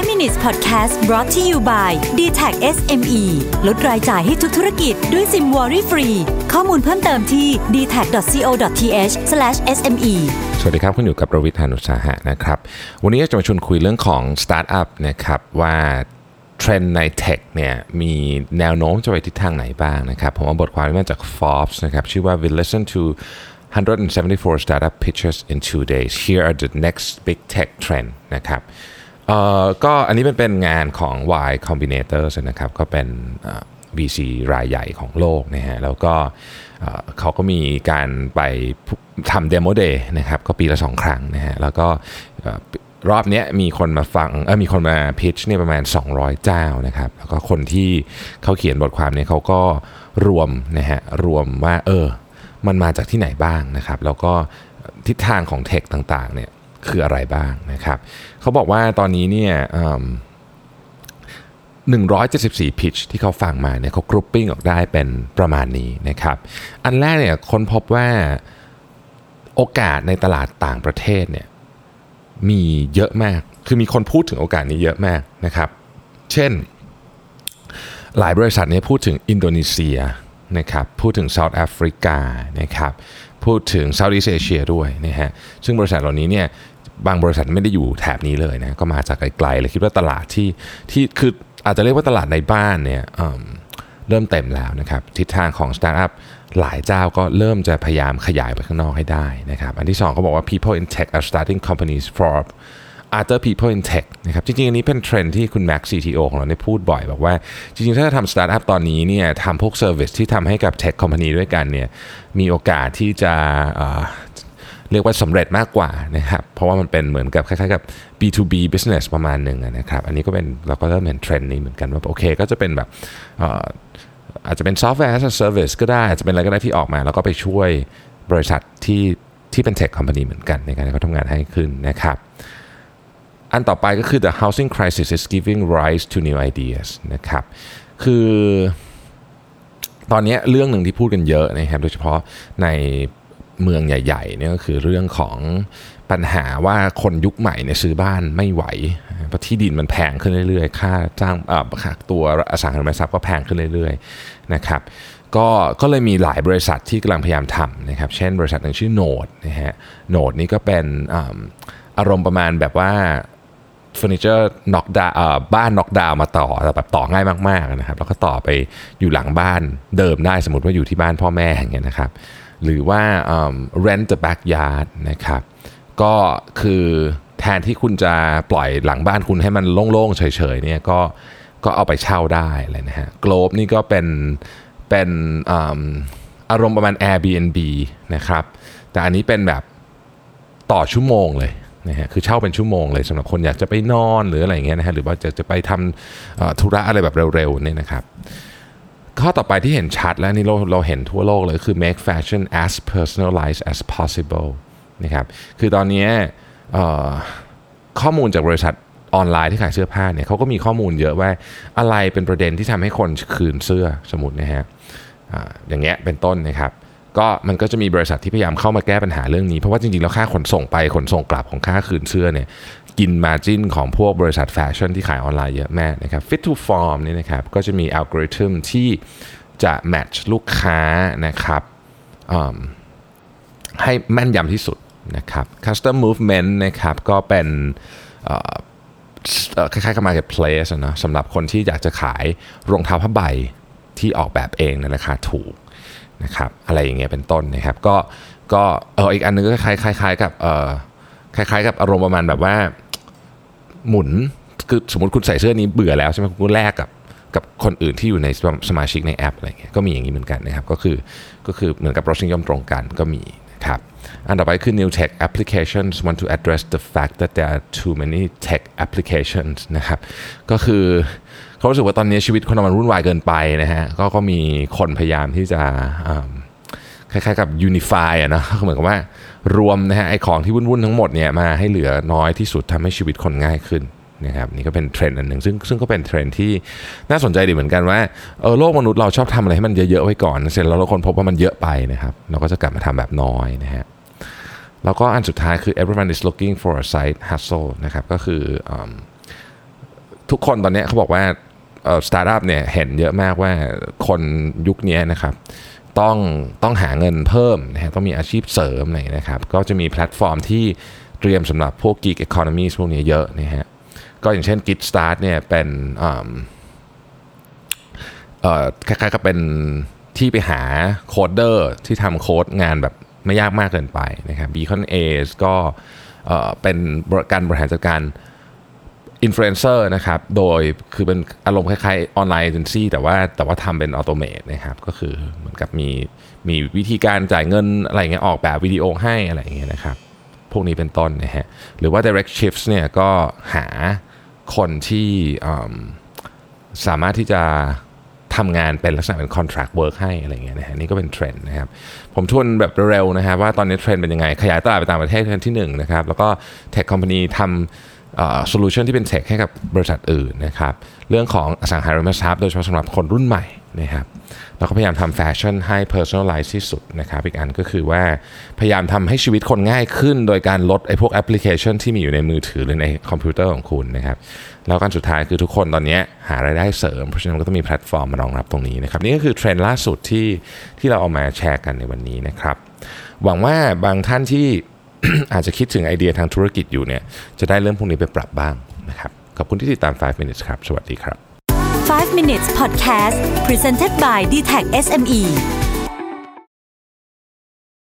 5 minutes podcast brought to you by d t a c SME ลดรายจ่ายให้ทุกธุรกิจด้วยซิม Worry Free ข้อมูลเพิ่มเติมที่ d t a c c o t h s m e สวัสดีครับ คุณอยู่กับประวิทยานุสาหะนะครับ วันนี้จะมาชวนคุยเรื่องของสตาร์ทอัพนะครับว่าเทรนด์ใน tech เนี่ยมีแนวโน้มจะไปทิศทางไหนบ้างนะครับผมเอาบทความนี้มาจาก Forbes นะครับชื่อว่า we listen to 174 startup pitches in two days here are the next big tech trends นะครับ เอ่อก็อันนี้เป็นเป็นงานของ Y Combinator นะครับก็เป็น VC รายใหญ่ของโลกนะฮะแล้วก็เขาก็มีการไปทำ Demo Day นะครับก็ปีละสองครั้งนะฮะแล้วก็รอบนี้มีคนมาฟังเออมีคนมา pitch เนี่ยประมาณ 200 เจ้านะครับแล้วก็คนที่เขาเขียนบทความเนี่ยเขาก็รวมนะฮะรวมว่าเออมันมาจากที่ไหนบ้างนะครับ แล้วก็ทิศทางของเทคต่างๆเนี่ย คืออะไรบ้างนะครับเขาบอกว่าตอนนี้เนี่ยเอิ่ม174 pitch ที่เขาฟังมาเนี่ยเขากรุ๊ปปิ้งออกได้เป็นประมาณนี้นะครับ อันแรกเนี่ยคนพบว่าโอกาสในตลาดต่างประเทศเนี่ยมีเยอะมาก คือมีคนพูดถึงโอกาสนี้เยอะมากนะครับ เช่น หลายบริษัทเนี่ยพูดถึงอินโดนีเซียนะครับ พูดถึง South Africa นะครับ พูดถึง Southeast Asia ด้วยนะฮะซึ่งบริษัทเหล่านี้เนี่ยบางบริษัทไม่ได้อยู่แถบนี้เลยนะก็มาจากไกลๆเลยคิดว่าตลาดที่ที่คืออาจจะเรียกว่าตลาดในบ้านเนี่ยเเริ่มเต็มแล้วนะครับทิศทางของสตาร์ทอัพหลายเจ้าก็เริ่มจะพยายามขยายไปข้างนอกให้ได้นะครับอันที่สองเขาบอกว่า people in tech are starting companies for other people in tech นะครับ จริงๆ อันนี้เป็นเทรนด์ที่คุณแม็กซ์ CTO ของเราได้พูดบ่อย บอกว่า จริงๆ ถ้าจะทำสตาร์ทอัพตอนนี้เนี่ยทำพวก service ที่ทำให้กับ tech company ด้วยกันเนี่ย มีโอกาสที่จะเรียกว่าสำเร็จมากกว่านะครับ เพราะว่ามันเป็นเหมือนกับคล้ายๆกับ B2B business ประมาณหนึ่งนะครับ อันนี้ก็เป็นเราก็เริ่มเห็นเทรนด์นี้เหมือนกันว่าโอเค ก็จะเป็นแบบเอ่ออาจจะเป็นซอฟต์แวร์ as a service ก็ได้อาจจะเป็นอะไรก็ได้ที่ออกมา แล้วก็ไปช่วยบริษัทที่ที่เป็น tech company เหมือนกันในการที่เขาทำงานให้ขึ้นนะครับ อันต่อไปก็คือ the housing crisis is giving rise to new ideas นะครับ คือตอนนี้เรื่องหนึ่งที่พูดกันเยอะนะครับโดยเฉพาะในเมืองใหญ่ๆเนี่ยก็คือเรื่องของปัญหาว่าคนยุคใหม่เนี่ยซื้อบ้านไม่ไหวเพราะที่ดินมันแพงขึ้นเรื่อยๆ ค่าจ้างเอ่อค่าตัวอสังหาริมทรัพย์ก็แพงขึ้นเรื่อยๆนะครับก็ก็เลยมีหลายบริษัทที่กำลังพยายามทำนะครับ เช่นบริษัทหนึ่งชื่อโนดนะฮะโนดนี่ก็เป็นอารมณ์ประมาณแบบว่า เฟอร์นิเจอร์น็อกดาวบ้านน็อกดาวมาต่อแต่แบบต่อง่ายมากๆนะครับ แล้วก็ต่อไปอยู่หลังบ้านเดิมได้สมมติว่าอยู่ที่บ้านพ่อแม่อย่างเงี้ยนะครับ หรือว่าเอิ่ม rent the backyard นะครับ ก็คือแทนที่คุณจะปล่อยหลังบ้านคุณให้มันโล่งๆเฉยๆเนี่ยก็ก็เอาไปเช่าได้เลยนะฮะ Globe นี่ก็เป็นเป็นอืมอารมณ์ประมาณ Airbnb นะครับ แต่อันนี้เป็นแบบต่อชั่วโมงเลย นะฮะคือเช่าเป็นชั่วโมงเลยสำหรับคนอยากจะไปนอนหรืออะไรอย่างเงี้ยนะฮะหรือว่าจะจะไปทำธุระอะไรแบบเร็วๆเนี่ยนะครับข้อต่อไปที่เห็นชัดแล้วนี่เราเราเห็นทั่วโลกเลยคือ make fashion as personalized as possible นะครับคือตอนนี้ข้อมูลจากบริษัทออนไลน์ที่ขายเสื้อผ้าเนี่ยเขาก็มีข้อมูลเยอะว่าอะไรเป็นประเด็นที่ทำให้คนคืนเสื้อสมมตินะฮะอย่างเงี้ยเป็นต้นนะครับ ก็มันก็จะมีบริษัทที่พยายามเข้ามาแก้ปัญหาเรื่องนี้ เพราะว่าจริงๆ แล้วค่าขนส่งไปขนส่งกลับของค่าคืนเสื้อเนี่ยกิน margin ของพวกบริษัทแฟชั่นที่ขายออนไลน์เยอะมากนะครับ Fit to Form นี่นะครับก็จะมีอัลกอริทึมที่จะ match ลูกค้านะครับให้แม่นยำที่สุดนะครับ Custom Movement นะครับก็เป็นคล้ายๆกับ Marketplace นะสำหรับคนที่อยากจะขายรองเท้าผ้าใบที่ออกแบบเองในราคาถูก นะครับอะไรอย่างเงี้ยเป็นต้นนะครับ ก็ก็เอออีกอันนึงก็คล้ายคล้ายคล้ายกับเออคล้ายๆกับอารมณ์ประมาณแบบว่าหมุนคือสมมติคุณใส่เสื้อนี้เบื่อแล้วใช่ไหมคุณแลกกับกับคนอื่นที่อยู่ในสมาชิกในแอปอะไรเงี้ยก็มีอย่างนี้เหมือนกันนะครับ ก็คือก็คือเหมือนกับรสนิยมตรงกันก็มีนะครับอันต่อไปคือ new tech applications want to address the fact that there are too many tech applications นะครับก็คือ เขารู้สึกว่าตอนนี้ชีวิตคนมันวุ่นวายเกินไปนะฮะก็ก็มีคนพยายามที่จะคล้ายๆกับ unify อะนะเหมือนกับว่ารวมนะฮะไอของที่วุ่นๆทั้งหมดเนี่ยมาให้เหลือน้อยที่สุดทำให้ชีวิตคนง่ายขึ้นนะครับนี่ก็เป็นเทรนด์อันหนึ่งซึ่งซึ่งก็เป็นเทรนด์ที่น่าสนใจดีเหมือนกันว่าเออโลกมนุษย์เราชอบทำอะไรให้มันเยอะๆไว้ก่อน เสร็จแล้วเราคนพบว่ามันเยอะไปนะครับเราก็จะกลับมาทำแบบน้อยนะฮะแล้วก็อันสุดท้ายคือ everyone is looking for a side hustle นะครับก็คือทุกคนตอนนี้เขาบอกว่า สตาร์ทอัพเนี่ยเห็นเยอะมากว่าคนยุคนี้นะครับต้องต้องหาเงินเพิ่มนะฮะต้องมีอาชีพเสริมอะไรนะครับ ก็จะมีแพลตฟอร์มที่เตรียมสำหรับพวก Gig Economy พวกนี้เยอะนะฮะก็อย่างเช่น GitStart เนี่ยเป็นเอ่อคล้ายๆกับเป็นที่ไปหา coder ที่ทำโค้ดงานแบบไม่ยากมากเกินไปนะครับ Beacon a ก็เป็นการบริหารจัดการ อินฟลูเอนเซอร์นะครับ โดยคือเป็นอารมณ์คล้ายๆ online agency แต่ว่าแต่ว่าทำเป็น automate นะครับ ก็คือเหมือนกับมีมีวิธีการจ่ายเงินอะไรเงี้ยออกแบบวิดีโอให้อะไรเงี้ยนะครับ พวกนี้เป็นต้นนะฮะหรือว่า DirectShifts เนี่ยก็หาคนที่สามารถที่จะทำงานเป็นลักษณะเป็น contract work ให้อะไรเงี้ยนะฮะนี่ก็เป็นเทรนด์นะครับ ผมทวนแบบเร็วๆนะครับว่าตอนนี้เทรนด์เป็นยังไง ขยายตลาดไปต่างประเทศที่1นนะครับแล้วก็ tech company ทำ โซลูชันที่เป็น tech ให้กับบริษัทอื่นนะครับเรื่องของอสังหาริมทรัพย์โดยเฉพาะสำหรับคนรุ่นใหม่นะครับเราก็พยายามทำแฟชั่นให้ personalize ที่สุดนะครับอีกอันก็คือว่าพยายามทำให้ชีวิตคนง่ายขึ้น โดยการลดไอ้พวกแอปพลิเคชันที่มีอยู่ในมือถือหรือในคอมพิวเตอร์ของคุณนะครับแล้วอันสุดท้ายคือทุกคนตอนนี้หารายได้เสริม เพราะฉะนั้นก็ต้องมีแพลตฟอร์มมารองรับตรงนี้นะครับนี่ก็คือเทรนด์ล่าสุดที่ที่เราเอามาแชร์กันในวันนี้นะครับหวังว่าบางท่านที่ อาจจะคิดถึงไอเดียทางธุรกิจอยู่เนี่ยจะได้เรื่องพวกนี้ไปปรับบ้างนะครับขอบคุณที่ติดตาม 5 minutes ครับ สวัสดีครับ 5 minutes podcast presented by d t e c h SME